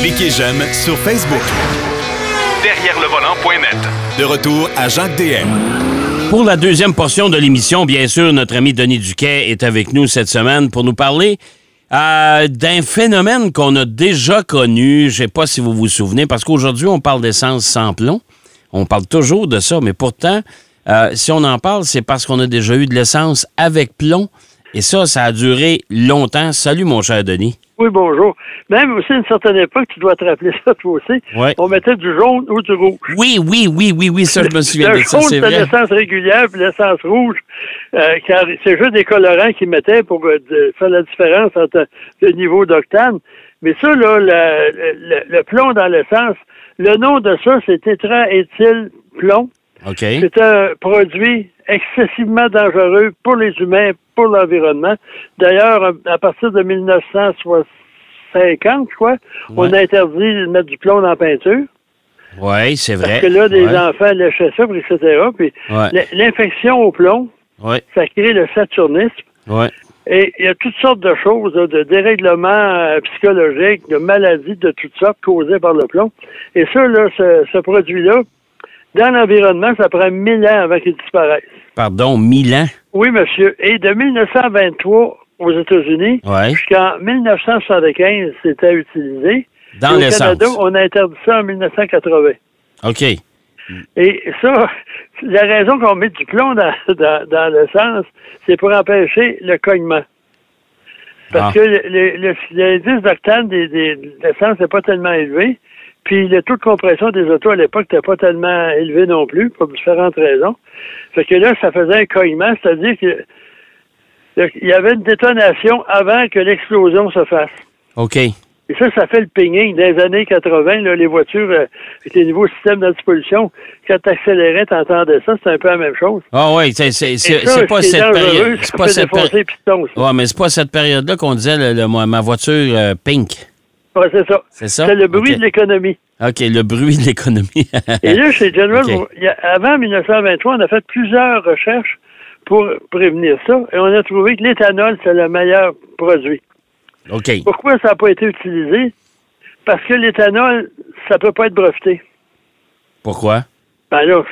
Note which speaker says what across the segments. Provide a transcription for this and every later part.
Speaker 1: Cliquez j'aime sur Facebook.
Speaker 2: Derrière le volant.net.
Speaker 1: De retour à Jacques DM.
Speaker 3: Pour la deuxième portion de l'émission, bien sûr, notre ami Denis Duquet est avec nous cette semaine pour nous parler euh, d'un phénomène qu'on a déjà connu. Je ne sais pas si vous vous souvenez, parce qu'aujourd'hui, on parle d'essence sans plomb. On parle toujours de ça, mais pourtant, euh, si on en parle, c'est parce qu'on a déjà eu de l'essence avec plomb. Et ça, ça a duré longtemps. Salut, mon cher Denis.
Speaker 4: Oui, bonjour. Même aussi, à une certaine époque, tu dois te rappeler ça, toi aussi.
Speaker 3: Ouais.
Speaker 4: On mettait du jaune ou du rouge.
Speaker 3: Oui, oui, oui, oui, oui, ça, je me souviens
Speaker 4: Le
Speaker 3: de ça,
Speaker 4: jaune,
Speaker 3: c'est vrai.
Speaker 4: l'essence régulière, puis l'essence rouge, euh, car c'est juste des colorants qu'ils mettaient pour euh, faire la différence entre le niveau d'octane. Mais ça, là, le, le- le plomb dans l'essence, le nom de ça, c'est tétraéthyl plomb. C'est un produit excessivement dangereux pour les humains, pour l'environnement. D'ailleurs, à partir de 1950, je crois, on a interdit de mettre du plomb dans la peinture.
Speaker 3: Oui, c'est vrai.
Speaker 4: Parce que là, des
Speaker 3: Ouais.
Speaker 4: enfants lâchaient ça, etc. Puis
Speaker 3: Ouais.
Speaker 4: l'infection au plomb, ça crée le saturnisme.
Speaker 3: Ouais.
Speaker 4: Et il y a toutes sortes de choses, de dérèglements euh, psychologiques, de maladies de toutes sortes causées par le plomb. Et ça, là, ce, ce produit-là, dans l'environnement, ça prend mille ans avant qu'il disparaisse.
Speaker 3: Pardon, Milan.
Speaker 4: Oui, monsieur. Et de 1923 aux États-Unis
Speaker 3: Ouais.
Speaker 4: jusqu'en 1975, c'était utilisé.
Speaker 3: Dans l'essence.
Speaker 4: Canada, on a interdit ça en 1980.
Speaker 3: OK.
Speaker 4: Et ça, la raison qu'on met du plomb dans, dans, dans l'essence, c'est pour empêcher le cognement. Parce
Speaker 3: Ah.
Speaker 4: que le- le- le- l'indice d'octane des, des, de l'essence n'est pas tellement élevé. Puis le taux de compression des autos à l'époque n'était pas tellement élevé non plus, pour différentes raisons. Fait que là, ça faisait un cognement, c'est-à-dire que il y avait une détonation avant que l'explosion se fasse.
Speaker 3: OK.
Speaker 4: Et ça, ça fait le pinging. Dans les années 80, là, les voitures, euh, avec les nouveaux systèmes d'antipollution, quand tu accélérais, tu entendais ça, c'est un peu la même chose.
Speaker 3: Ah oui, c'est pas cette période. C'est pas cette période. mais c'est pas cette période-là qu'on disait le- le- ma ma voiture euh, pink.
Speaker 4: Ouais, c'est ça.
Speaker 3: C'est ça?
Speaker 4: C'est le bruit de l'économie.
Speaker 3: OK, le bruit de l'économie.
Speaker 4: Et là, chez General, avant 1923, on a fait plusieurs recherches pour prévenir ça, et on a trouvé que l'éthanol, c'est le meilleur produit.
Speaker 3: OK.
Speaker 4: Pourquoi ça n'a pas été utilisé? Parce que l'éthanol, ça peut pas être breveté.
Speaker 3: Pourquoi?
Speaker 4: Ben là,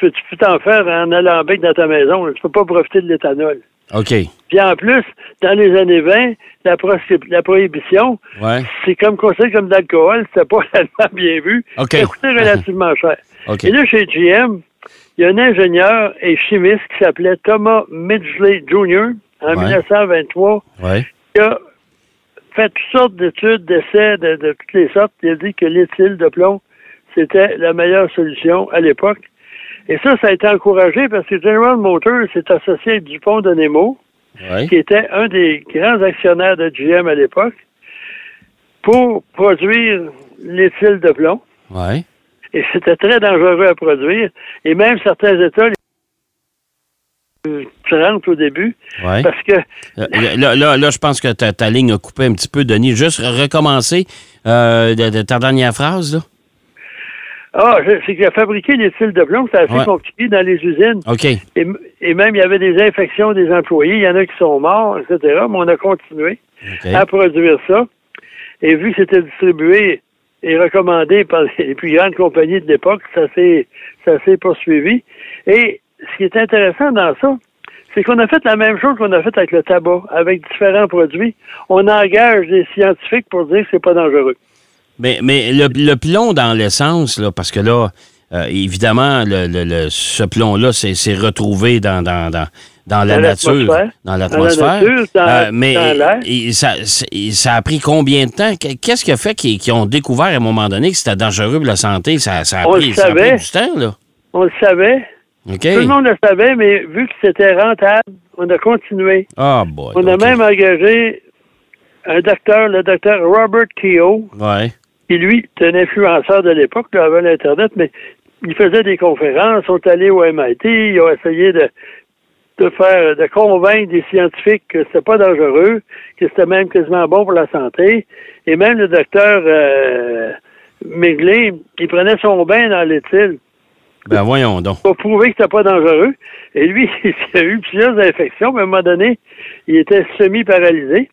Speaker 4: tu peux t'en faire en alambic dans ta maison. Tu peux pas breveter de l'éthanol.
Speaker 3: OK.
Speaker 4: Puis en plus, dans les années 20, la, proscri- la prohibition,
Speaker 3: Ouais.
Speaker 4: c'est comme considéré comme de l'alcool, c'était pas tellement bien vu. Ça coûtait relativement cher.
Speaker 3: OK.
Speaker 4: Et là, chez GM, il y a un ingénieur et chimiste qui s'appelait Thomas Midgley Jr. en
Speaker 3: Ouais.
Speaker 4: 1923
Speaker 3: Ouais.
Speaker 4: qui a fait toutes sortes d'études, d'essais de, de toutes les sortes. Il a dit que l'éthyle de plomb, c'était la meilleure solution à l'époque. Et ça, ça a été encouragé parce que General Motors s'est associé avec Dupont de Nemo, qui était un des grands actionnaires de GM à l'époque, pour produire l'éthyle de plomb. Et c'était très dangereux à produire. Et même certains États, les 30 au début,
Speaker 3: Ouais.
Speaker 4: parce que
Speaker 3: Euh, Là, là, là, je pense que ta, ta ligne a coupé un petit peu, Denis. Juste recommencer euh, de, de ta dernière phrase, là.
Speaker 4: Ah, je- c'est qu'il a fabriqué des styles de plomb, c'est assez
Speaker 3: Ouais.
Speaker 4: compliqué dans les usines.
Speaker 3: OK.
Speaker 4: Et, même, il y avait des infections des employés. Il y en a qui sont morts, etc. Mais on a continué à produire ça. Et vu que c'était distribué et recommandé par les plus grandes compagnies de l'époque, ça s'est, ça s'est poursuivi. Et ce qui est intéressant dans ça, c'est qu'on a fait la même chose qu'on a fait avec le tabac, avec différents produits. On engage des scientifiques pour dire que c'est pas dangereux.
Speaker 3: Mais, mais le, le plomb dans l'essence, là, parce que là, euh, évidemment, le, le- le- ce plomb-là s'est retrouvé dans, dans, dans, dans la nature, dans
Speaker 4: Dans la
Speaker 3: l'atmosphère. Euh, mais et ça, ça a pris combien de temps? Qu- Qu'est-ce qui a fait qu'ils ont découvert à un moment donné que c'était dangereux pour la santé? Ça, ça, a, pris, ça a pris du temps, là.
Speaker 4: On le savait. Tout le monde le savait, mais vu que c'était rentable, on a continué.
Speaker 3: Ah, boy.
Speaker 4: On a même engagé un docteur, le docteur Robert Keogh,
Speaker 3: Ouais.
Speaker 4: Qui lui était un influenceur de l'époque, là, avant l'Internet, mais il faisait des conférences, sont allés au MIT, ils ont essayé de, de faire, de convaincre des scientifiques que c'était pas dangereux, que c'était même quasiment bon pour la santé. Et même le docteur euh, Migley, il prenait son bain dans l'éthyle
Speaker 3: Ben, voyons donc.
Speaker 4: pour prouver que c'était pas dangereux. Et lui, il a eu plusieurs infections, mais à un moment donné, il était semi-paralysé.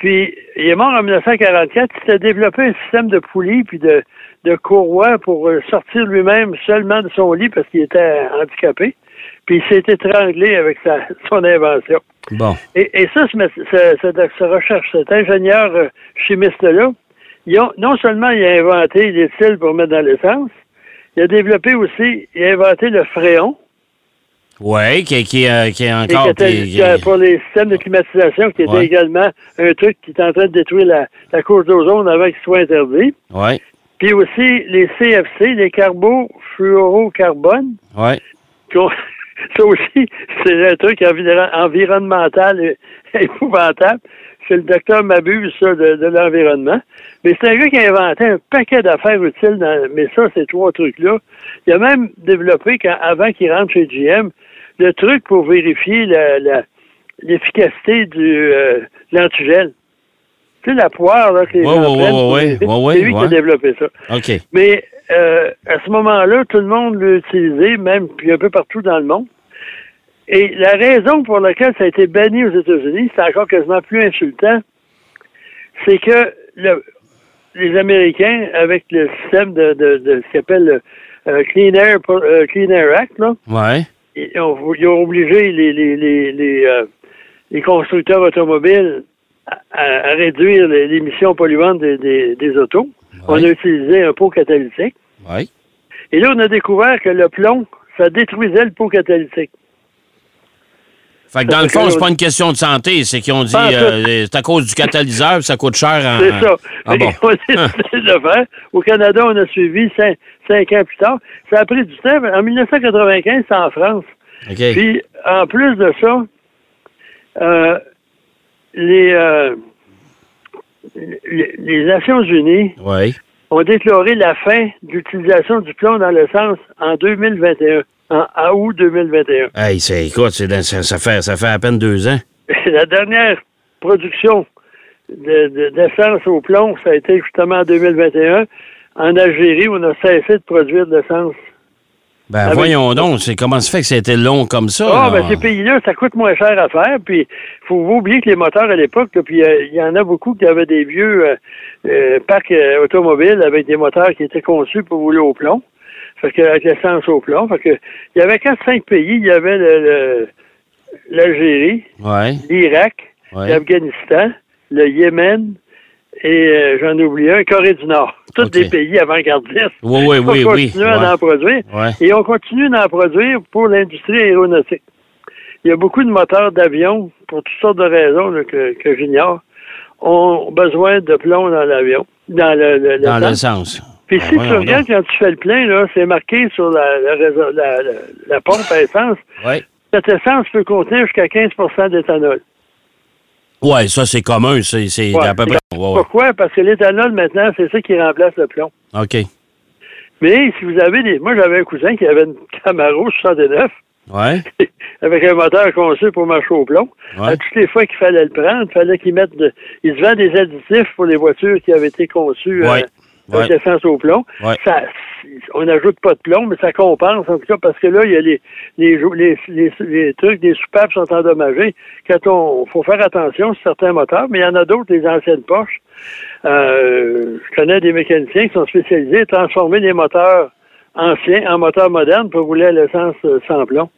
Speaker 4: Puis, il est mort en 1944. Il s'est développé un système de poulies puis de, de courroies pour euh, sortir lui-même seulement de son lit parce qu'il était handicapé. Puis, il s'est étranglé avec sa, son invention.
Speaker 3: Bon.
Speaker 4: Et, et ça, ce, ce, ce, ce recherche, cet ingénieur euh, chimiste-là, non seulement il a inventé des styles pour mettre dans l'essence, il a développé aussi, il a inventé le fréon,
Speaker 3: Oui, qui, qui, euh, qui est
Speaker 4: et
Speaker 3: encore.
Speaker 4: qui était-
Speaker 3: qui-
Speaker 4: a- pour les systèmes de climatisation, qui était
Speaker 3: Ouais.
Speaker 4: également un truc qui est en train de détruire la, la couche d'ozone avant qu'il soit interdit.
Speaker 3: Oui,
Speaker 4: Puis aussi les CFC, les carbofluorocarbones,
Speaker 3: oui.
Speaker 4: ça aussi, c'est un truc environ- environnemental et- épouvantable. C'est le docteur Mabuse, ça, de, de l'environnement. Mais c'est un gars qui a inventé un paquet d'affaires utiles, dans, mais ça, ces trois trucs-là. Il a même développé, quand, avant qu'il rentre chez GM, le truc pour vérifier la- la- l'efficacité du euh, l'antigel. Tu sais, la poire, là, que les
Speaker 3: Ouais,
Speaker 4: gens
Speaker 3: ouais,
Speaker 4: C'est lui qui a développé ça. Mais euh, à ce moment-là, tout le monde l'a utilisé, même puis un peu partout dans le monde. Et la raison pour laquelle ça a été banni aux États-Unis, c'est encore quasiment plus insultant, c'est que le- les Américains, avec le système de, de, de ce qu'ils appellent le euh, Clean, Air, euh, Clean Air Act, là. Ils ont, ils ont obligé les, les, les, les, euh, les constructeurs automobiles à, réduire l'émission polluante des, des, des autos. On a utilisé un pot catalytique.
Speaker 3: Oui.
Speaker 4: Et là, on a découvert que le plomb, ça détruisait le pot catalytique.
Speaker 3: Fait que dans le fond, c'est pas une question de santé, c'est qu'ils ont dit euh, c'est à cause du catalyseur, ça coûte cher en.
Speaker 4: C'est ça.
Speaker 3: Ah bon.
Speaker 4: le faire. Au Canada, on a suivi cinq, cinq ans plus tard. Ça a pris du temps. En 1995, c'est en France. Puis, en plus de ça, euh, les, euh, les, les Nations Unies ont déclaré la fin d'utilisation du plomb dans l'essence en 2021, en, en août 2021.
Speaker 3: Hey, c'est, écoute, c'est ça, ça fait, ça fait à peine deux ans.
Speaker 4: La dernière production de- de- d'essence au plomb, ça a été justement en 2021. En Algérie, on a cessé de produire de l'essence.
Speaker 3: Ben,
Speaker 4: Avec-
Speaker 3: voyons donc, c'est comment ça fait que ça a été long comme ça?
Speaker 4: Ah, ben ces pays-là, ça coûte moins cher à faire. Puis, faut pas oublier que les moteurs à l'époque, puis euh, il y en a beaucoup qui avaient des vieux euh, euh, parcs euh, automobiles avec des moteurs qui étaient conçus pour rouler au plomb. Fait que avec l'essence au. Fait que il y avait quatre, cinq pays. Il y avait le- le- l'Algérie,
Speaker 3: Ouais,
Speaker 4: l'Irak,
Speaker 3: ouais.
Speaker 4: l'Afghanistan, le Yémen et euh, j'en oublie un, Corée du Nord. Tous des pays avant-gardistes.
Speaker 3: Oui, oui, oui,
Speaker 4: on
Speaker 3: oui.
Speaker 4: continue à
Speaker 3: ouais.
Speaker 4: en produire.
Speaker 3: Ouais.
Speaker 4: Et on continue d'en produire pour l'industrie aéronautique. Il y a beaucoup de moteurs d'avion, pour toutes sortes de raisons là, que, que j'ignore, ont besoin de plomb dans l'avion, dans le, le-
Speaker 3: Dans
Speaker 4: l'essence.
Speaker 3: l'essence.
Speaker 4: Puis
Speaker 3: Ben,
Speaker 4: si tu regardes quand tu fais le plein, là, c'est marqué sur la, la, la- la- la pompe à essence.
Speaker 3: Oui.
Speaker 4: Cette essence peut contenir jusqu'à 15% d'éthanol.
Speaker 3: Ouais, ça, c'est commun. C'est,
Speaker 4: Ouais.
Speaker 3: à peu près. Ouais, ouais.
Speaker 4: Pourquoi? Parce que l'éthanol, maintenant, c'est ça qui remplace le plomb.
Speaker 3: OK.
Speaker 4: Mais si vous avez des... Moi, j'avais un cousin qui avait une Camaro 69
Speaker 3: Ouais.
Speaker 4: avec un moteur conçu pour marcher au plomb.
Speaker 3: Ouais.
Speaker 4: À toutes les fois qu'il fallait le prendre, il fallait qu'il mette de... Il se vend des additifs pour les voitures qui avaient été conçues
Speaker 3: Ouais.
Speaker 4: Avec
Speaker 3: Ouais.
Speaker 4: l'essence au plomb.
Speaker 3: Ouais.
Speaker 4: Ça, on n'ajoute pas de plomb, mais ça compense, en tout cas, parce que là, il y a les, les, les, les, les trucs, des soupapes sont endommagés. Quand on faut faire attention sur certains moteurs, mais il y en a d'autres, les anciennes Porsche. Euh, je connais des mécaniciens qui sont spécialisés à transformer des moteurs anciens en moteurs modernes pour rouler à l'essence euh, sans plomb.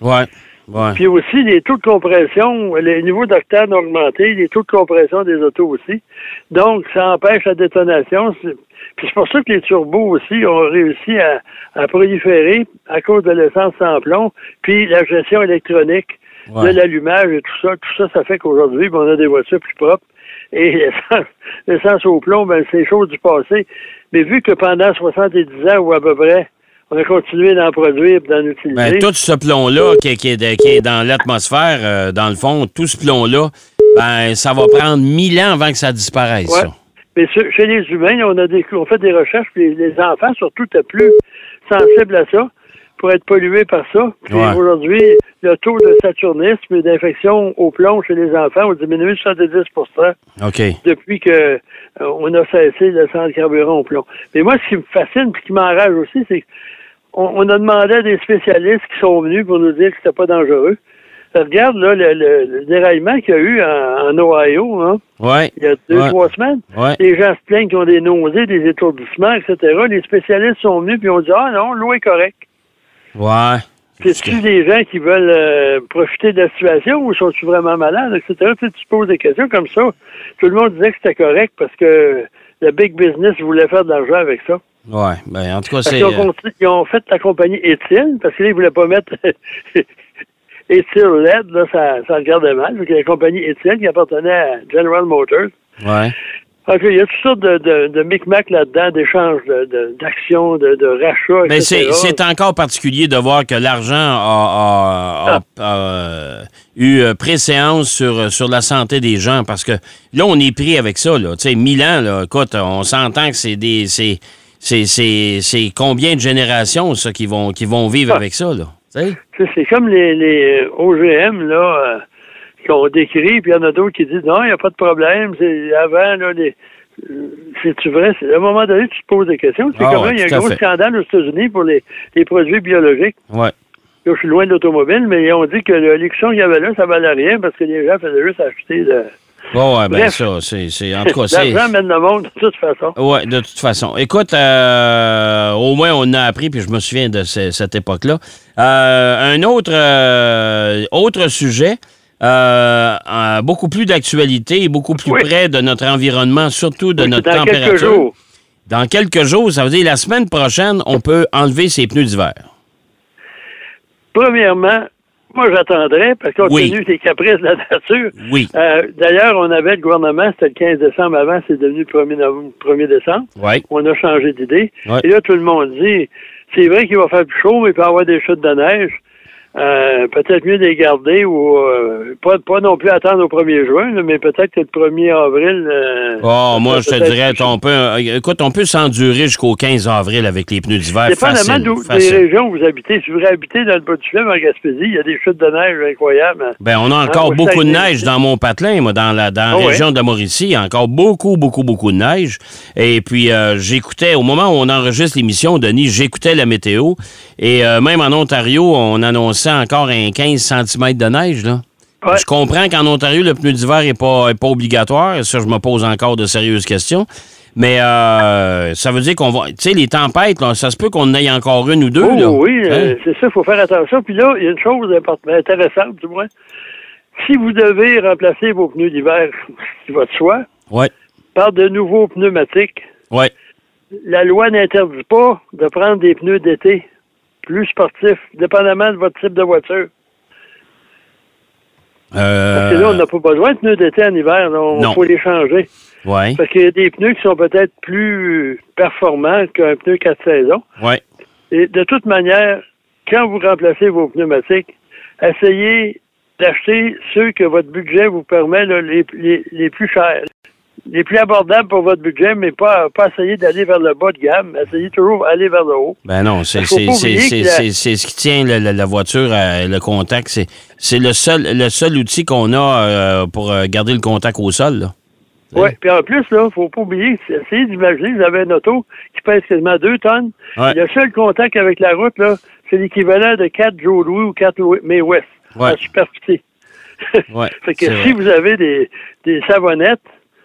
Speaker 3: Ouais. Ouais.
Speaker 4: Puis aussi, les taux de compression, les niveaux d'octane ont augmenté, les taux de compression des autos aussi. Donc, ça empêche la détonation. Puis c'est pour ça que les turbos aussi ont réussi à, à proliférer à cause de l'essence sans plomb, puis la gestion électronique
Speaker 3: Ouais.
Speaker 4: de l'allumage et tout ça. Tout ça, ça fait qu'aujourd'hui, ben, on a des voitures plus propres. Et l'essence, l'essence au plomb, ben, c'est chose du passé. Mais vu que pendant 70 ans ou à peu près, on a continué d'en produire et d'en utiliser.
Speaker 3: Ben, tout ce plomb-là qui, est- qui qui est dans l'atmosphère, euh, dans le fond, tout ce plomb-là, ben, ça va prendre mille ans avant que ça disparaisse,
Speaker 4: Ouais.
Speaker 3: ça.
Speaker 4: Mais chez les humains, on a des, on fait des recherches, puis les, les enfants, surtout, étaient plus sensibles à ça, pour être pollués par ça.
Speaker 3: Ouais.
Speaker 4: aujourd'hui, le taux de saturnisme et d'infection au plomb chez les enfants ont diminué de 70
Speaker 3: OK.
Speaker 4: depuis que euh, on a cessé le sang de carburant au plomb. Mais moi, ce qui me fascine et qui m'enrage aussi, c'est qu'on on a demandé à des spécialistes qui sont venus pour nous dire que c'était pas dangereux. regarde là, le, le- le déraillement qu'il y a eu en, en Ohio, hein,
Speaker 3: Ouais.
Speaker 4: il y a deux,
Speaker 3: Ouais.
Speaker 4: trois semaines.
Speaker 3: Ouais.
Speaker 4: Les gens se plaignent qu'ils ont des nausées, des étourdissements, etc. Les spécialistes sont venus puis ont dit Ah non, l'eau est correcte.
Speaker 3: Ouais.
Speaker 4: C'est-tu des gens qui veulent euh, profiter de la situation ou sont-ils vraiment malades, etc. Tu, sais, tu te poses des questions comme ça. Tout le monde disait que c'était correct parce que le big business voulait faire de l'argent avec ça.
Speaker 3: Ouais. Ben, en tout cas, c'est.
Speaker 4: qu'ils ont,
Speaker 3: euh,
Speaker 4: ils ont fait la compagnie Étile, parce qu'ils ne voulaient pas mettre Étile LED, là, ça, ça regardait mal. Donc, la compagnie Étile qui appartenait à General Motors.
Speaker 3: ouais.
Speaker 4: Donc, il y a toutes sortes de, de, de micmacs là-dedans, d'échanges de- de- d'actions, de, de, rachats,
Speaker 3: Mais c'est c'est encore particulier de voir que l'argent a, a- a- a, euh, eu euh, préséance sur, sur la santé des gens parce que là, on est pris avec ça. Là. Tu sais, Milan, là, écoute, on s'entend que c'est des. c'est- C'est c'est- c'est combien de générations, ça, qui vont, qui vont vivre
Speaker 4: Ah.
Speaker 3: avec ça, là?
Speaker 4: C'est comme les, les OGM, là, euh, qu'on décrit, puis il y en a d'autres qui disent non, il n'y a pas de problème. C'est avant, là, les. euh, C'est-tu vrai? À un moment donné, tu te poses des questions. C'est
Speaker 3: Ah
Speaker 4: comme
Speaker 3: ouais,
Speaker 4: là, il y a un gros
Speaker 3: fait.
Speaker 4: scandale aux États-Unis pour les, les produits biologiques.
Speaker 3: Ouais.
Speaker 4: Là, je suis loin de l'automobile, mais ils ont dit que l'élection qu'il y avait là, ça valait rien parce que les gens faisaient juste acheter de,
Speaker 3: Ouais, ouais, ben ça, c'est. En tout cas, c'est.
Speaker 4: mène le monde de toute façon.
Speaker 3: Oui, de toute façon. Écoute, euh, au moins on a appris, puis je me souviens de ce- cette époque-là. Euh, un autre, euh, autre sujet, euh, beaucoup plus d'actualité et beaucoup plus
Speaker 4: Oui.
Speaker 3: près de notre environnement, surtout de
Speaker 4: Oui,
Speaker 3: notre
Speaker 4: dans
Speaker 3: température.
Speaker 4: quelques jours.
Speaker 3: Dans quelques jours, ça veut dire la semaine prochaine, on peut enlever ses pneus d'hiver.
Speaker 4: Premièrement, moi j'attendrais parce compte
Speaker 3: Oui.
Speaker 4: tenu des caprices de la nature.
Speaker 3: Oui.
Speaker 4: Euh, D'ailleurs, on avait le gouvernement, c'était le 15 décembre avant, c'est devenu le 1er, novembre- 1er décembre.
Speaker 3: Oui.
Speaker 4: On a changé d'idée.
Speaker 3: Ouais.
Speaker 4: Et là, tout le monde dit, c'est vrai qu'il va faire plus chaud, mais il peut y avoir des chutes de neige. Euh, peut-être mieux de les garder ou euh, pas, pas non plus attendre au 1er juin, là, mais peut-être que le 1er avril. euh,
Speaker 3: Oh, moi, je te dirais, on peut, euh, écoute, on peut s'endurer jusqu'au 15 avril avec les pneus d'hiver.
Speaker 4: Dépendamment d'où des régions où vous habitez. Si vous habitez dans le bas du fleuve en Gaspésie, il y a des chutes de neige incroyables.
Speaker 3: Ben, on a encore
Speaker 4: Ah, moi,
Speaker 3: beaucoup de neige dans mon patelin, moi, dans la, dans la
Speaker 4: ouais.
Speaker 3: région de la Mauricie. Il y a encore beaucoup, beaucoup, beaucoup de neige. Et puis, j'écoutais, au moment où on enregistre l'émission, Denis, j'écoutais la météo. Et même en Ontario, on annonçait encore un 15 cm de neige, là.
Speaker 4: Ouais.
Speaker 3: Je comprends qu'en Ontario, le pneu d'hiver n'est pas, est pas obligatoire. Ça, je me pose encore de sérieuses questions. Mais euh, ça veut dire qu'on va. Tu sais, les tempêtes, là, ça se peut qu'on en aille encore une ou deux.
Speaker 4: Oh,
Speaker 3: là.
Speaker 4: oui,
Speaker 3: Hein?
Speaker 4: euh, c'est ça, il faut faire attention. Puis là, il y a une chose intéressante, du moins. Si vous devez remplacer vos pneus d'hiver, ce qui va de soi,
Speaker 3: Ouais,
Speaker 4: par de nouveaux pneumatiques,
Speaker 3: ouais.
Speaker 4: la loi n'interdit pas de prendre des pneus d'été plus sportifs, dépendamment de votre type de voiture. Parce que là, on n'a pas besoin de pneus d'été en hiver, là, on
Speaker 3: Euh,
Speaker 4: faut les changer.
Speaker 3: Ouais,
Speaker 4: Parce qu'il y a des pneus qui sont peut-être plus performants qu'un pneu 4 saisons.
Speaker 3: ouais.
Speaker 4: Et de toute manière, quand vous remplacez vos pneumatiques, essayez d'acheter ceux que votre budget vous permet, là, les, les, les plus chers, les plus abordables pour votre budget, mais pas, pas essayer d'aller vers le bas de gamme. Essayez toujours d'aller vers le haut.
Speaker 3: Ben non, c'est ce qui tient la, la- la voiture, à le contact. C'est c'est le seul, le seul outil qu'on a euh, pour euh, garder le contact au sol. Là.
Speaker 4: Oui. Puis en plus, là, faut pas oublier, essayez d'imaginer, vous avez une auto qui pèse quasiment 2 tonnes.
Speaker 3: Ouais.
Speaker 4: Le seul contact avec la route, là, c'est l'équivalent de 4 Joe Louis ou 4 May West
Speaker 3: Ouais.
Speaker 4: en superficie.
Speaker 3: Ouais,
Speaker 4: fait que si
Speaker 3: vrai.
Speaker 4: vous avez des, des savonnettes,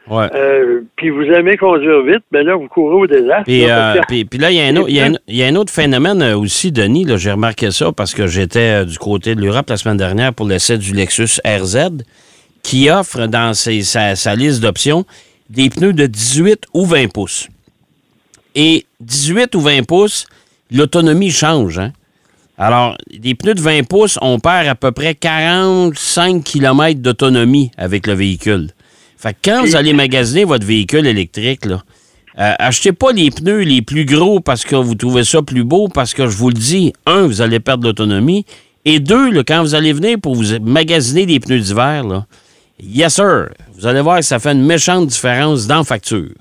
Speaker 3: Ouais.
Speaker 4: Euh, puis vous aimez conduire vite, ben là, vous courez au désastre.
Speaker 3: Puis,
Speaker 4: là,
Speaker 3: euh, puis, puis là, il y, a un autre- il y a un- il y a un autre phénomène euh, aussi, Denis. là, J'ai remarqué ça parce que j'étais du côté de l'Europe la semaine dernière pour l'essai du Lexus RZ qui offre dans ses- sa, sa liste d'options des pneus de 18 ou 20 pouces. Et 18 ou 20 pouces, l'autonomie change. Hein? Alors, des pneus de 20 pouces, on perd à peu près 45 km d'autonomie avec le véhicule. Fait que quand vous allez magasiner votre véhicule électrique, là, euh, achetez pas les pneus les plus gros parce que vous trouvez ça plus beau, parce que je vous le dis, un, vous allez perdre l'autonomie, et deux, là, quand vous allez venir pour vous magasiner des pneus d'hiver, là, yes sir, vous allez voir que ça fait une méchante différence dans la facture.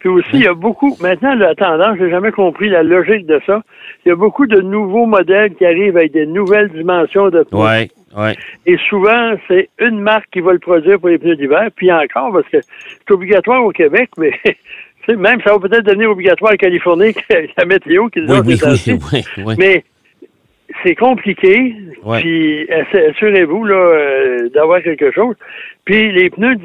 Speaker 4: Puis aussi, il y a beaucoup, maintenant, la tendance, j'ai jamais compris la logique de ça. Il y a beaucoup de nouveaux modèles qui arrivent avec des nouvelles dimensions de pneus.
Speaker 3: Ouais, ouais.
Speaker 4: Et souvent, c'est une marque qui va le produire pour les pneus d'hiver. Puis encore, parce que c'est obligatoire au Québec, mais même ça va peut-être devenir obligatoire en Californie, la météo qui le
Speaker 3: Oui, oui, oui, oui, oui.
Speaker 4: Mais c'est compliqué.
Speaker 3: Ouais.
Speaker 4: Puis assurez-vous là euh, d'avoir quelque chose. Puis les pneus,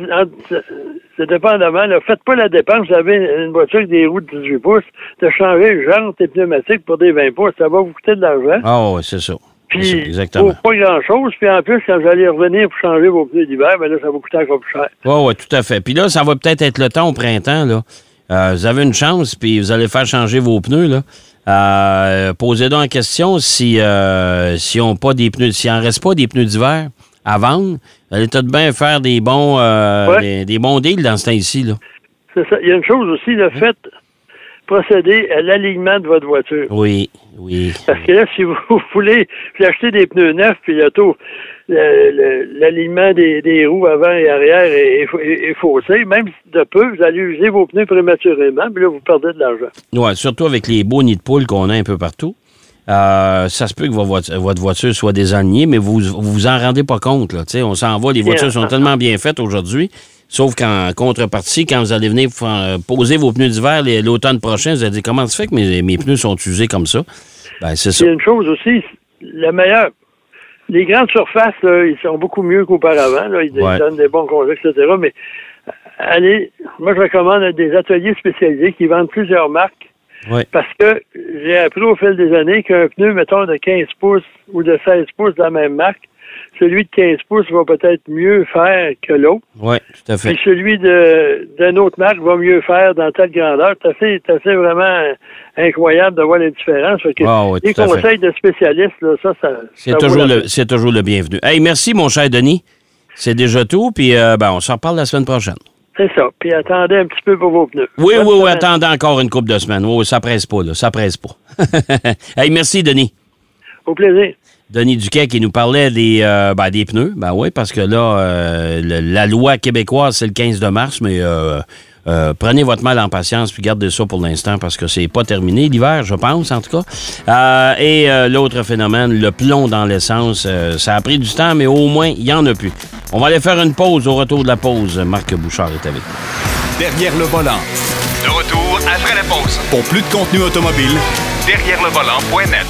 Speaker 4: c'est dépendamment. Là, faites pas la dépense. Vous avez une voiture avec des roues de 18 pouces, de changer les jantes et pneumatiques pour des 20 pouces, ça va vous coûter de l'argent.
Speaker 3: Ah oui, c'est ça.
Speaker 4: Puis
Speaker 3: exactement.
Speaker 4: pour pas grand-chose. Puis en plus, quand vous allez revenir pour changer vos pneus d'hiver, ben là, ça va coûter encore plus cher.
Speaker 3: Oui, oui, tout à fait. Puis là, ça va peut-être être le temps au printemps, là. Euh, vous avez une chance, puis vous allez faire changer vos pneus, là. Euh, posez donc en question si euh, si on pas des pneus, s'il en reste pas des pneus d'hiver à vendre, vous allez tout de bien faire des bons euh,
Speaker 4: Ouais.
Speaker 3: des, des bons deals dans ce temps-ci, là.
Speaker 4: C'est ça. Il y a une chose aussi, le fait procéder à l'alignement de votre voiture.
Speaker 3: Oui, oui.
Speaker 4: Parce que là, si vous voulez vous achetez des pneus neufs, puis l'auto, l'alignement des, des roues avant et arrière est, est, est faussé, même si de peu, vous allez user vos pneus prématurément, puis là, vous perdez de l'argent.
Speaker 3: Ouais, surtout avec les beaux nids de poules qu'on a un peu partout. Euh, ça se peut que vo- votre, voiture soit désalignée, mais vous vous vous en rendez pas compte. Là. On s'en va, les voitures sont tellement bien faites aujourd'hui. Sauf qu'en contrepartie, quand vous allez venir fa- poser vos pneus d'hiver l'automne prochain, vous allez dire comment ça fait que mes, mes pneus sont usés comme ça? Ben, c'est ça.
Speaker 4: Il y a une chose aussi, la meilleure. Les grandes surfaces, là, ils sont beaucoup mieux qu'auparavant. là. Ils,
Speaker 3: Ouais.
Speaker 4: donnent des bons conseils, etc. Mais euh, allez, moi, je recommande des ateliers spécialisés qui vendent plusieurs marques
Speaker 3: Ouais.
Speaker 4: parce que j'ai appris au fil des années qu'un pneu, mettons, de 15 pouces ou de 16 pouces de la même marque, celui de 15 pouces va peut-être mieux faire que l'autre.
Speaker 3: Oui, tout à fait.
Speaker 4: Puis celui de d'une autre marque va mieux faire dans telle grandeur. C'est assez, vraiment incroyable de voir les différences. Que
Speaker 3: Ah oui,
Speaker 4: les conseils de spécialistes, là, ça, ça.
Speaker 3: C'est toujours, le, toujours le bienvenu. Hey, merci, mon cher Denis. C'est déjà tout, puis euh, ben, on s'en reparle la semaine prochaine.
Speaker 4: C'est ça. Puis attendez un petit peu pour vos pneus.
Speaker 3: Oui,
Speaker 4: Bonne
Speaker 3: oui, oui, attendez encore une couple de semaines. Oui, oui, ça presse pas, là. Ça presse pas. hey, merci, Denis.
Speaker 4: Au plaisir.
Speaker 3: Denis Duquet qui nous parlait des, euh, ben, des pneus. Ben oui, parce que là, euh, le- la loi québécoise, c'est le 15 de mars, mais euh, euh, prenez votre mal en patience puis gardez ça pour l'instant parce que c'est pas terminé l'hiver, je pense, en tout cas. Euh, et euh, l'autre phénomène, le plomb dans l'essence, euh, ça a pris du temps, mais au moins, il y en a plus. On va aller faire une pause. Au retour de la pause, Marc Bouchard est avec nous.
Speaker 1: Derrière le volant.
Speaker 2: De retour après la pause.
Speaker 1: Pour plus de contenu automobile,
Speaker 2: Derrière le volant.net.